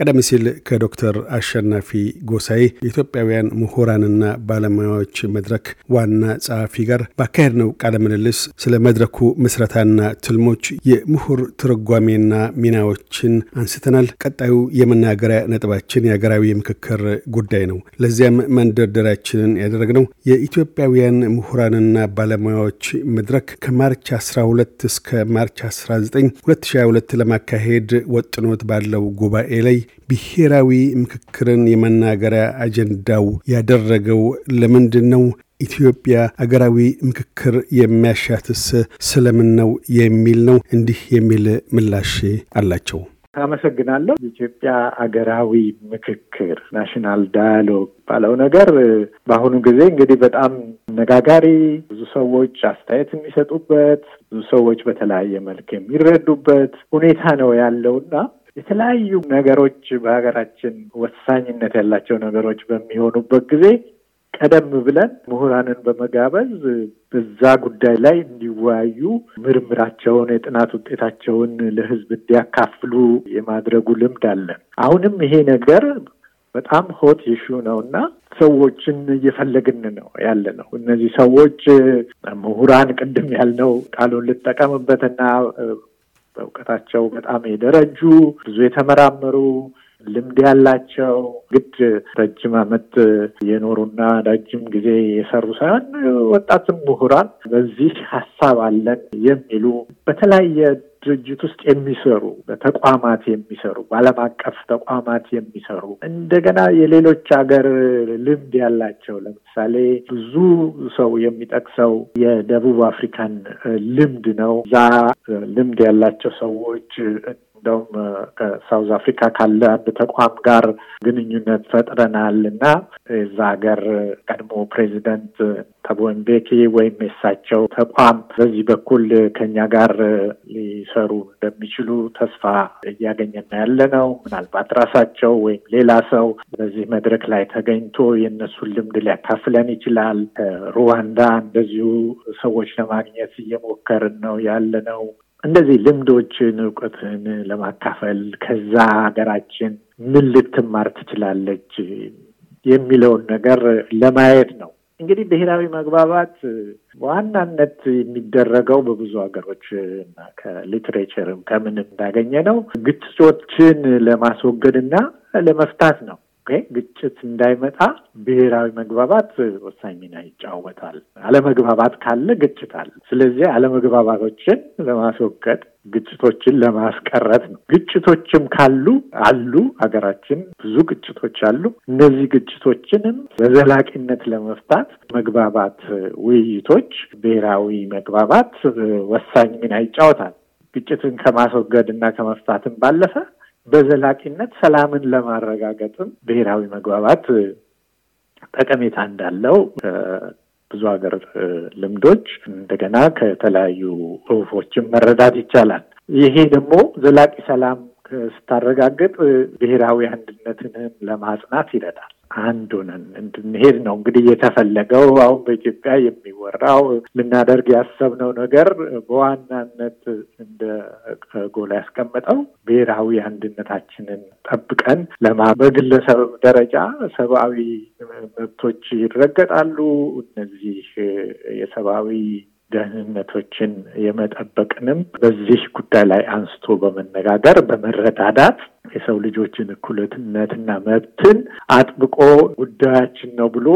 ቀደም ሲል ከዶክተር አሸናፊ ጎሳኤ የኢትዮጵያውያን ምሁራንና ባለሙያዎች መድረክ ዋና ጸሐፊ ጋር ባካሄድነው ቃለ ምልልስ ስለ መድረኩ ምስረታና ትልሞች፣ የምሁር ትርጓሜና ሚናዎችን አንስተናል። ቀጣዩ የመናገሪያ ነጥባችን የሀገራዊ ምክክር ጉዳይ ነው። ለዚያም መንደርደሪያችንን ያደረግነው የኢትዮጵያውያን ምሁራንና ባለሙያዎች መድረክ ከማርች 12 እስከ ማርች 19 2022 ለማካሄድ ወጥኖት ባለው ጉባኤ ላይ ብሔራዊ ምክክርን የመናገሪያ አጀንዳው ያደረገው ለምንድን ነው? ኢትዮጵያ አገራዊ ምክክር የሚያሻትስ ስለምን ነው የሚል ነው። እንዲህ የሚል ምላሽ አላቸው። አመሰግናለሁ። ኢትዮጵያ አገራዊ ምክክር national dialogue ባለው ነገር በአሁኑ ጊዜ እንግዲህ በጣም አነጋጋሪ፣ ብዙ ሰዎች አስተያየት የሚሰጡበት፣ ብዙ ሰዎች በተለያየ መልክ የሚረዱበት ሁኔታ ነው ያለውና የተለያዩ ነገሮች በሀገራችን ወሳኝነት ያላቸው ነገሮች በሚሆኑበት ጊዜ ቀደም ብለን ምሁራንን በመጋበዝ በዛ ጉዳይ ላይ እንዲወያዩ ምርምራቸውን፣ የጥናት ውጤታቸውን ለሕዝብ እንዲያካፍሉ የማድረጉ ልምድ አለን። አሁንም ይሄ ነገር በጣም ሆት ኢሹ ነው እና ሰዎችን እየፈለግን ነው ያለ ነው። እነዚህ ሰዎች ምሁራን ቅድም ያልነው ቃሉን ልጠቀምበትና በእውቀታቸው በጣም የደረጁ ብዙ የተመራመሩ ልምድ ያላቸው ግድ ረጅም ዓመት የኖሩና ረጅም ጊዜ የሰሩ ሳይሆን ወጣትም ምሁራን በዚህ ሀሳብ አለን የሚሉ በተለያየ ድርጅት ውስጥ የሚሰሩ በተቋማት የሚሰሩ በዓለም አቀፍ ተቋማት የሚሰሩ እንደገና የሌሎች ሀገር ልምድ ያላቸው ለምሳሌ ብዙ ሰው የሚጠቅሰው የደቡብ አፍሪካን ልምድ ነው። እዛ ልምድ ያላቸው ሰዎች እንደውም ከሳውዝ አፍሪካ ካለ አንድ ተቋም ጋር ግንኙነት ፈጥረናል እና የዛ ሀገር ቀድሞ ፕሬዚደንት ታቦ ምቤኪ ወይም የሳቸው ተቋም በዚህ በኩል ከኛ ጋር ሊሰሩ እንደሚችሉ ተስፋ እያገኘን ያለ ነው። ምናልባት ራሳቸው ወይም ሌላ ሰው በዚህ መድረክ ላይ ተገኝቶ የእነሱን ልምድ ሊያካፍለን ይችላል። ሩዋንዳ እንደዚሁ ሰዎች ለማግኘት እየሞከርን ነው ያለ ነው። እንደዚህ ልምዶችን እውቀትን ለማካፈል ከዛ ሀገራችን ምን ልትማር ትችላለች የሚለውን ነገር ለማየት ነው። እንግዲህ ብሔራዊ መግባባት በዋናነት የሚደረገው በብዙ ሀገሮች እና ከሊትሬቸርም ከምንም እንዳገኘ ነው ግጭቶችን ለማስወገድ እና ለመፍታት ነው። ግጭት እንዳይመጣ ብሔራዊ መግባባት ወሳኝ ሚና ይጫወታል። አለመግባባት ካለ ግጭት አለ። ስለዚህ አለመግባባቶችን ለማስወገድ ግጭቶችን ለማስቀረት ነው። ግጭቶችም ካሉ አሉ፣ ሀገራችን ብዙ ግጭቶች አሉ። እነዚህ ግጭቶችንም በዘላቂነት ለመፍታት መግባባት ውይይቶች፣ ብሔራዊ መግባባት ወሳኝ ሚና ይጫወታል። ግጭትን ከማስወገድ እና ከመፍታትም ባለፈ በዘላቂነት ሰላምን ለማረጋገጥም ብሔራዊ መግባባት ጠቀሜታ እንዳለው ብዙ ሀገር ልምዶች እንደገና ከተለያዩ ጽሁፎችም መረዳት ይቻላል። ይሄ ደግሞ ዘላቂ ሰላም ስታረጋግጥ ብሔራዊ አንድነትንም ለማጽናት ይረዳል። አንድ ሆነን እንድንሄድ ነው እንግዲህ የተፈለገው። አሁን በኢትዮጵያ የሚወራው ልናደርግ ያሰብነው ነገር በዋናነት እንደ ጎላ ያስቀመጠው ብሔራዊ አንድነታችንን ጠብቀን ለማ በግለሰብ ደረጃ ሰብአዊ መብቶች ይረገጣሉ። እነዚህ የሰብአዊ ደህንነቶችን የመጠበቅንም በዚህ ጉዳይ ላይ አንስቶ በመነጋገር በመረዳዳት የሰው ልጆችን እኩልነትና መብትን አጥብቆ ጉዳያችን ነው ብሎ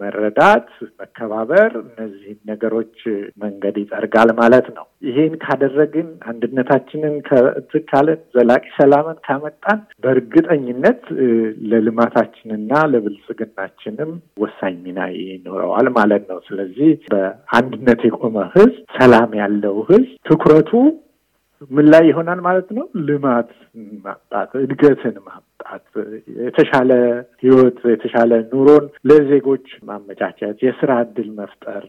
መረዳት፣ መከባበር እነዚህን ነገሮች መንገድ ይጠርጋል ማለት ነው። ይሄን ካደረግን አንድነታችንን ካለን ዘላቂ ሰላምን ካመጣን በእርግጠኝነት ለልማታችንና ለብልጽግናችንም ወሳኝ ሚና ይኖረዋል ማለት ነው። ስለዚህ በአንድነት የቆመ ሕዝብ፣ ሰላም ያለው ሕዝብ ትኩረቱ ምን ላይ ይሆናል ማለት ነው? ልማት ማምጣት፣ እድገትን ማምጣት፣ የተሻለ ህይወት፣ የተሻለ ኑሮን ለዜጎች ማመቻቸት፣ የስራ እድል መፍጠር፣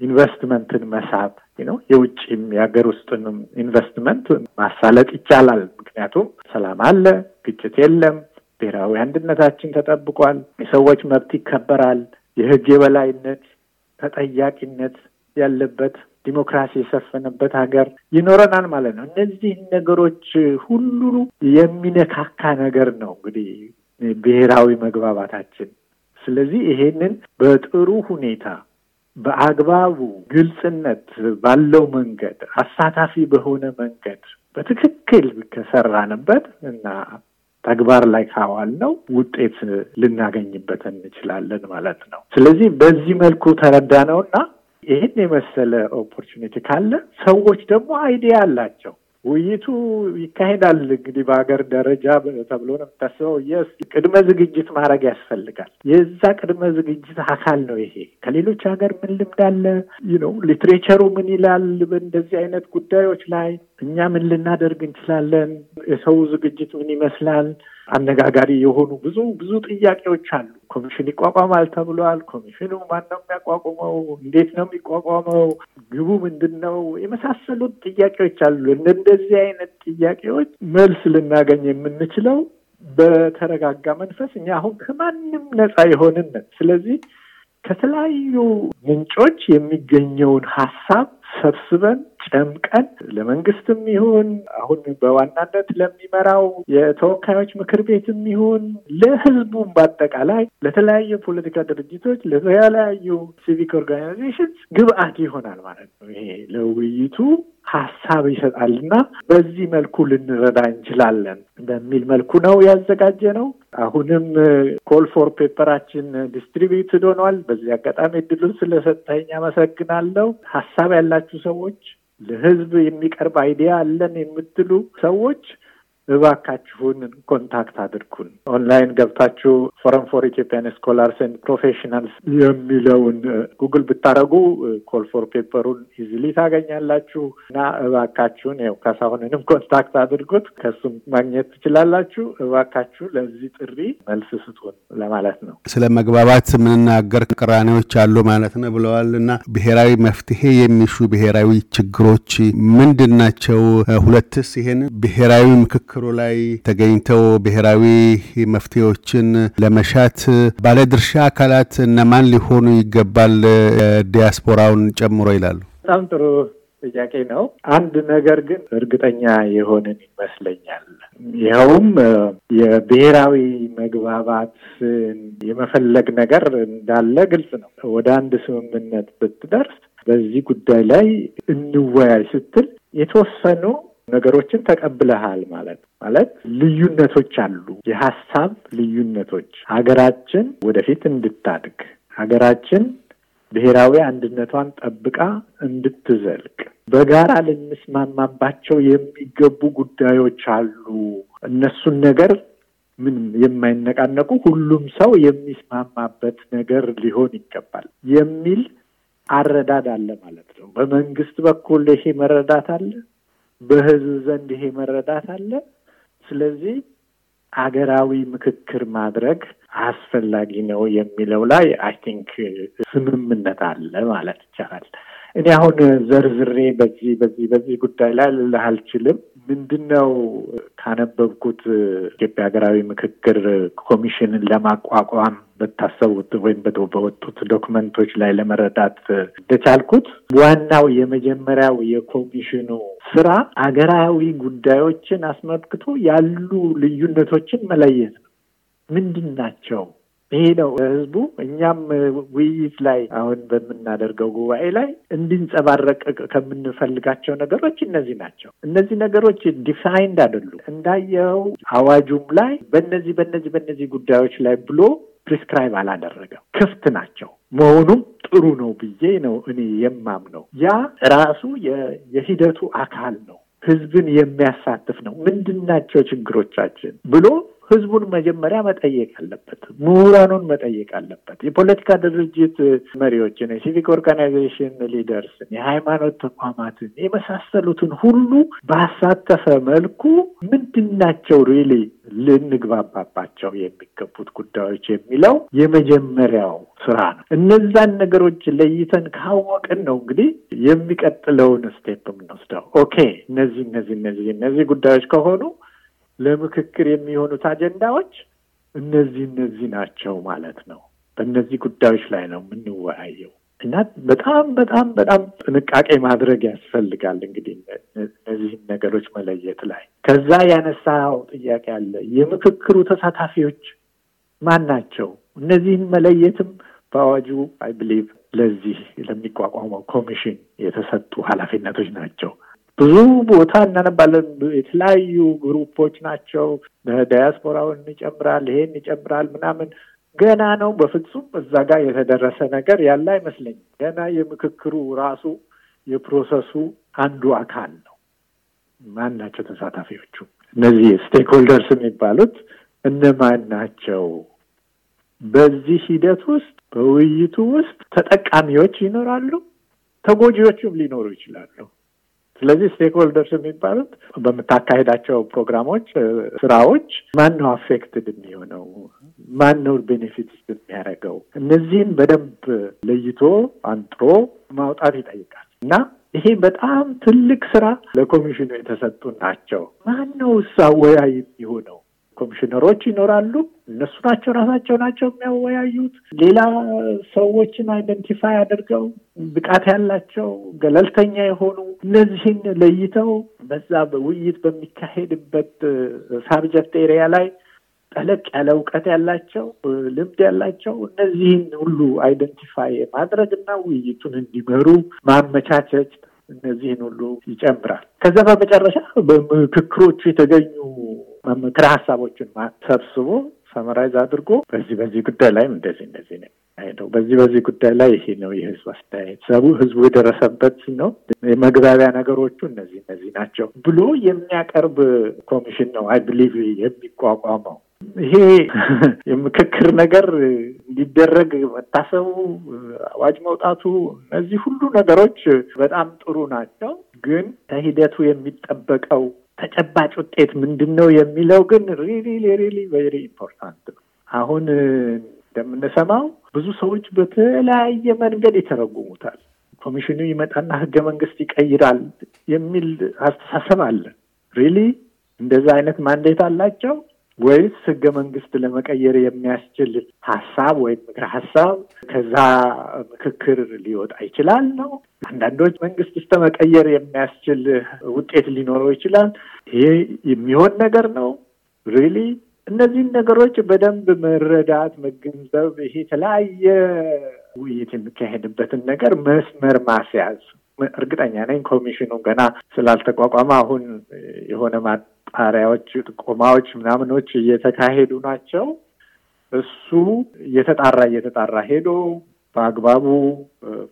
ኢንቨስትመንትን መሳብ ነው። የውጭም የሀገር ውስጥንም ኢንቨስትመንት ማሳለጥ ይቻላል። ምክንያቱም ሰላም አለ፣ ግጭት የለም፣ ብሔራዊ አንድነታችን ተጠብቋል፣ የሰዎች መብት ይከበራል፣ የህግ የበላይነት ተጠያቂነት ያለበት ዲሞክራሲ የሰፈነበት ሀገር ይኖረናል ማለት ነው። እነዚህን ነገሮች ሁሉ የሚነካካ ነገር ነው እንግዲህ ብሔራዊ መግባባታችን። ስለዚህ ይሄንን በጥሩ ሁኔታ በአግባቡ ግልጽነት ባለው መንገድ አሳታፊ በሆነ መንገድ በትክክል ከሰራንበት እና ተግባር ላይ ካዋል ነው ውጤት ልናገኝበት እንችላለን ማለት ነው። ስለዚህ በዚህ መልኩ ተረዳ ነው እና ይህን የመሰለ opportunity ካለ ሰዎች ደግሞ idea አላቸው። ውይይቱ ይካሄዳል እንግዲህ በሀገር ደረጃ ተብሎ ነው የምታስበው። የስ ቅድመ ዝግጅት ማድረግ ያስፈልጋል። የዛ ቅድመ ዝግጅት አካል ነው ይሄ። ከሌሎች ሀገር ምን ልምድ አለ ነው literature ኡ ምን ይላል በእንደዚህ አይነት ጉዳዮች ላይ እኛ ምን ልናደርግ እንችላለን? የሰው ዝግጅት ምን ይመስላል? አነጋጋሪ የሆኑ ብዙ ብዙ ጥያቄዎች አሉ። ኮሚሽን ይቋቋማል ተብሏል። ኮሚሽኑ ማን ነው የሚያቋቁመው? እንዴት ነው የሚቋቋመው? ግቡ ምንድን ነው? የመሳሰሉት ጥያቄዎች አሉ። እንደዚህ አይነት ጥያቄዎች መልስ ልናገኝ የምንችለው በተረጋጋ መንፈስ እኛ አሁን ከማንም ነፃ የሆንን ስለዚህ ከተለያዩ ምንጮች የሚገኘውን ሀሳብ ሰብስበን ጨምቀን ለመንግስትም ይሁን አሁን በዋናነት ለሚመራው የተወካዮች ምክር ቤትም ይሁን ለሕዝቡም በአጠቃላይ ለተለያዩ ፖለቲካ ድርጅቶች፣ ለተለያዩ civic organization ግብአት ይሆናል ማለት ነው። ይሄ ለውይይቱ ሀሳብ ይሰጣልና በዚህ መልኩ ልንረዳ እንችላለን በሚል መልኩ ነው ያዘጋጀነው። አሁንም call for paper ኣችን distributed ሆኗል። በዚህ አጋጣሚ እድሉን ስለሰጠኝ አመሰግናለሁ። ሀሳብ ያላችሁ ሰዎች ለህዝብ የሚቀርብ idea አለን የምትሉ ሰዎች እባካችሁን contact አድርጉን። ኦንላይን ገብታችሁ Forum for Ethiopian Scholars and Professionals የሚለውን ጉግል ብታደረጉ call for paper ኡን easily ታገኛላችሁ እና እባካችሁን ያው ካሳሁንንም contact አድርጉት፣ ከሱም ማግኘት ትችላላችሁ። እባካችሁ ለዚህ ጥሪ መልስ ስጡን ለማለት ነው። ስለ መግባባት የምንናገር ቅራኔዎች አሉ ማለት ነው ብለዋል እና ብሔራዊ መፍትሄ የሚሹ ብሔራዊ ችግሮች ምንድን ናቸው? ሁለትስ ይሄን ብሔራዊ ምክክሩ ላይ ተገኝተው ብሔራዊ መፍትሄዎችን ለመሻት ባለድርሻ አካላት እነማን ሊሆኑ ይገባል ዲያስፖራውን ጨምሮ ይላሉ? በጣም ጥሩ ጥያቄ ነው። አንድ ነገር ግን እርግጠኛ የሆንን ይመስለኛል። ይኸውም የብሔራዊ መግባባትን የመፈለግ ነገር እንዳለ ግልጽ ነው። ወደ አንድ ስምምነት ብትደርስ በዚህ ጉዳይ ላይ እንወያይ ስትል የተወሰኑ ነገሮችን ተቀብለሃል ማለት ማለት ልዩነቶች አሉ፣ የሀሳብ ልዩነቶች ሀገራችን ወደፊት እንድታድግ ሀገራችን ብሔራዊ አንድነቷን ጠብቃ እንድትዘልቅ በጋራ ልንስማማባቸው የሚገቡ ጉዳዮች አሉ። እነሱን ነገር ምንም የማይነቃነቁ ሁሉም ሰው የሚስማማበት ነገር ሊሆን ይገባል የሚል አረዳድ አለ ማለት ነው። በመንግስት በኩል ይሄ መረዳት አለ፣ በህዝብ ዘንድ ይሄ መረዳት አለ። ስለዚህ አገራዊ ምክክር ማድረግ አስፈላጊ ነው የሚለው ላይ I think ስምምነት አለ ማለት ይቻላል። እኔ አሁን ዘርዝሬ በዚህ በዚህ በዚህ ጉዳይ ላይ ልልህ አልችልም። ምንድን ነው ካነበብኩት ኢትዮጵያ ሀገራዊ ምክክር ኮሚሽንን ለማቋቋም በታሰቡት ወይም በወጡት ዶክመንቶች ላይ ለመረዳት እንደቻልኩት ዋናው የመጀመሪያው የኮሚሽኑ ስራ አገራዊ ጉዳዮችን አስመልክቶ ያሉ ልዩነቶችን መለየት ነው። ምንድን ናቸው? ይሄ ነው ህዝቡ እኛም ውይይት ላይ አሁን በምናደርገው ጉባኤ ላይ እንዲንጸባረቅ ከምንፈልጋቸው ነገሮች እነዚህ ናቸው። እነዚህ ነገሮች defined አይደሉም። እንዳየው አዋጁም ላይ በነዚህ በነዚህ በነዚህ ጉዳዮች ላይ ብሎ prescribe አላደረገም። ክፍት ናቸው መሆኑም ጥሩ ነው ብዬ ነው እኔ የማምነው። ያ ራሱ የሂደቱ አካል ነው። ህዝብን የሚያሳትፍ ነው። ምንድን ናቸው ችግሮቻችን ብሎ ህዝቡን መጀመሪያ መጠየቅ አለበት። ምሁራኑን መጠየቅ አለበት። የፖለቲካ ድርጅት መሪዎችን፣ የ civic organization leaders ን፣ የሃይማኖት ተቋማትን የመሳሰሉትን ሁሉ ባሳተፈ መልኩ ምንድን ናቸው really ልንግባባባቸው የሚገቡት ጉዳዮች የሚለው የመጀመሪያው ስራ ነው። እነዛን ነገሮች ለይተን ካወቅን ነው እንግዲህ የሚቀጥለውን step የምንወስደው። okay እነዚህ እነዚህ እነዚህ እነዚህ ጉዳዮች ከሆኑ ለምክክር የሚሆኑት አጀንዳዎች እነዚህ እነዚህ ናቸው ማለት ነው። በእነዚህ ጉዳዮች ላይ ነው የምንወያየው እና በጣም በጣም በጣም ጥንቃቄ ማድረግ ያስፈልጋል። እንግዲህ እነዚህን ነገሮች መለየት ላይ ከዛ ያነሳው ጥያቄ አለ። የምክክሩ ተሳታፊዎች ማን ናቸው? እነዚህን መለየትም በአዋጁ አይ ብሊቭ ለዚህ ለሚቋቋመው ኮሚሽን የተሰጡ ኃላፊነቶች ናቸው። ብዙ ቦታ እናነባለን። የተለያዩ ግሩፖች ናቸው። ዳያስፖራውን ይጨምራል፣ ይሄን ይጨምራል ምናምን ገና ነው። በፍጹም እዛ ጋር የተደረሰ ነገር ያለ አይመስለኝም። ገና የምክክሩ ራሱ የ process ኡ አንዱ አካል ነው። ማን ናቸው ተሳታፊዎቹ? እነዚህ stakeholders የሚባሉት እነማን ናቸው? በዚህ ሂደት ውስጥ በውይይቱ ውስጥ ተጠቃሚዎች ይኖራሉ፣ ተጎጂዎችም ሊኖሩ ይችላሉ። ስለዚህ stakeholders የሚባሉት በምታካሄዳቸው ፕሮግራሞች፣ ስራዎች ማን ነው affected የሚሆነው? ማን ነው benefit የሚያደርገው? እነዚህን በደንብ ለይቶ አንጥሮ ማውጣት ይጠይቃል እና ይሄ በጣም ትልቅ ስራ ለኮሚሽኑ የተሰጡ ናቸው። ማን ነው እዛ አወያይ የሚሆነው? ኮሚሽነሮች ይኖራሉ። እነሱ ናቸው ራሳቸው ናቸው የሚያወያዩት። ሌላ ሰዎችን identify አድርገው ብቃት ያላቸው ገለልተኛ የሆኑ እነዚህን ለይተው በዛ በውይይት በሚካሄድበት subject area ላይ ጠለቅ ያለ እውቀት ያላቸው ልምድ ያላቸው እነዚህን ሁሉ identify ማድረግ እና ውይይቱን እንዲመሩ ማመቻቸት እነዚህን ሁሉ ይጨምራል። ከዛ በመጨረሻ በምክክሮቹ የተገኙ ምክረ ሀሳቦችን ሰብስቦ summarize አድርጎ በዚህ በዚህ ጉዳይ ላይም እንደዚህ እንደዚህ ነው ሄደው በዚህ በዚህ ጉዳይ ላይ ይሄ ነው የህዝብ አስተያየት ሰቡ ህዝቡ የደረሰበት ነው የመግባቢያ ነገሮቹ እነዚህ እነዚህ ናቸው ብሎ የሚያቀርብ ኮሚሽን ነው I believe የሚቋቋመው። ይሄ የምክክር ነገር እንዲደረግ መታሰቡ፣ አዋጅ መውጣቱ፣ እነዚህ ሁሉ ነገሮች በጣም ጥሩ ናቸው። ግን ከሂደቱ የሚጠበቀው ተጨባጭ ውጤት ምንድን ነው የሚለው ግን really really very important ነው። አሁን እንደምንሰማው ብዙ ሰዎች በተለያየ መንገድ ይተረጉሙታል። ኮሚሽኑ ይመጣና ህገ መንግስት ይቀይራል የሚል አስተሳሰብ አለ። really እንደዛ አይነት mandate አላቸው ወይስ ህገ መንግስት ለመቀየር የሚያስችል ሀሳብ ወይም ምክረ ሀሳብ ከዛ ምክክር ሊወጣ ይችላል ነው? አንዳንዶች መንግስት እስከ መቀየር የሚያስችል ውጤት ሊኖረው ይችላል። ይሄ የሚሆን ነገር ነው really እነዚህን ነገሮች በደንብ መረዳት፣ መገንዘብ ይሄ የተለያየ ውይይት የሚካሄድበትን ነገር መስመር ማስያዝ እርግጠኛ ነኝ ኮሚሽኑ ገና ስላልተቋቋመ አሁን የሆነ ማጣሪያዎች፣ ጥቆማዎች ምናምኖች እየተካሄዱ ናቸው። እሱ እየተጣራ እየተጣራ ሄዶ በአግባቡ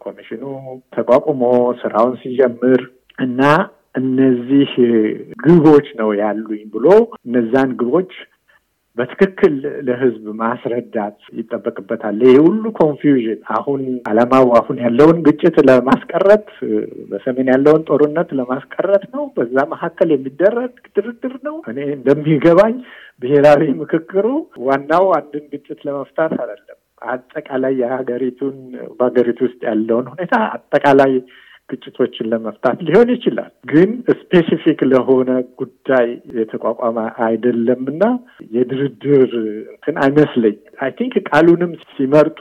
ኮሚሽኑ ተቋቁሞ ስራውን ሲጀምር እና እነዚህ ግቦች ነው ያሉኝ ብሎ እነዛን ግቦች በትክክል ለህዝብ ማስረዳት ይጠበቅበታል። ይህ ሁሉ ኮንፊውዥን አሁን አላማው አሁን ያለውን ግጭት ለማስቀረት በሰሜን ያለውን ጦርነት ለማስቀረት ነው። በዛ መካከል የሚደረግ ድርድር ነው። እኔ እንደሚገባኝ ብሔራዊ ምክክሩ ዋናው አንድን ግጭት ለመፍታት አይደለም። አጠቃላይ የሀገሪቱን በሀገሪቱ ውስጥ ያለውን ሁኔታ አጠቃላይ ግጭቶችን ለመፍታት ሊሆን ይችላል። ግን specific ለሆነ ጉዳይ የተቋቋመ አይደለም የድርድር እንትን አይመስለኝ። I think ቃሉንም ሲመርጡ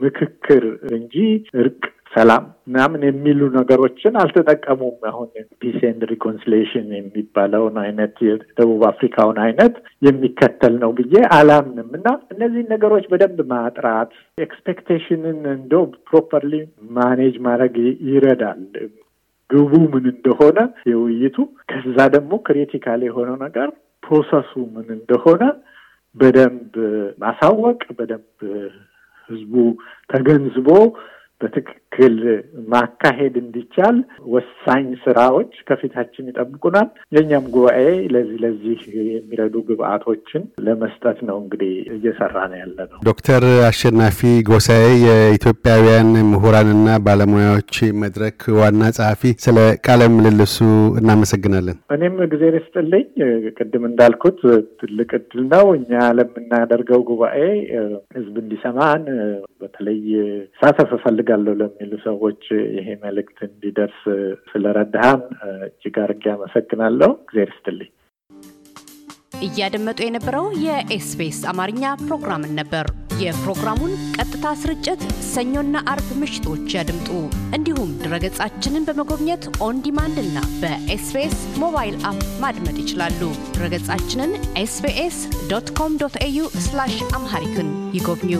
ምክክር እንጂ እርቅ ሰላም ምናምን የሚሉ ነገሮችን አልተጠቀሙም። አሁን peace and reconciliation የሚባለውን አይነት የደቡብ አፍሪካውን አይነት የሚከተል ነው ብዬ አላምንም እና እነዚህን ነገሮች በደንብ ማጥራት expectation ን እንደው properly manage ማድረግ ይረዳል። ግቡ ምን እንደሆነ የውይይቱ ከዛ ደግሞ critical የሆነው ነገር process ኡ ምን እንደሆነ በደንብ ማሳወቅ በደንብ ህዝቡ ተገንዝቦ በትክክል ማካሄድ እንዲቻል ወሳኝ ስራዎች ከፊታችን ይጠብቁናል። የእኛም ጉባኤ ለዚህ ለዚህ የሚረዱ ግብአቶችን ለመስጠት ነው እንግዲህ እየሰራ ነው ያለ ነው። ዶክተር አሸናፊ ጎሳኤ የኢትዮጵያውያን ምሁራንና ባለሙያዎች መድረክ ዋና ጸሐፊ፣ ስለ ቃለ ምልልሱ እናመሰግናለን። እኔም ጊዜ ርስጥልኝ። ቅድም እንዳልኩት ትልቅ እድል ነው እኛ ለምናደርገው ጉባኤ ህዝብ እንዲሰማን በተለይ ሳተፍ እፈልጋለሁ ለሚሉ ሰዎች ይሄ መልእክት እንዲደርስ ስለረዳኸን እጅግ አድርጌ አመሰግናለሁ። እግዜር ይስጥልኝ። እያደመጡ የነበረው የ SBS አማርኛ ፕሮግራምን ነበር። የፕሮግራሙን ቀጥታ ስርጭት ሰኞና አርብ ምሽቶች ያድምጡ። እንዲሁም ድረገጻችንን በመጎብኘት on demand እና በ SBS mobile app ማድመጥ ይችላሉ። ድረገጻችንን SBS dot com dot au Amharic ን ይጎብኙ።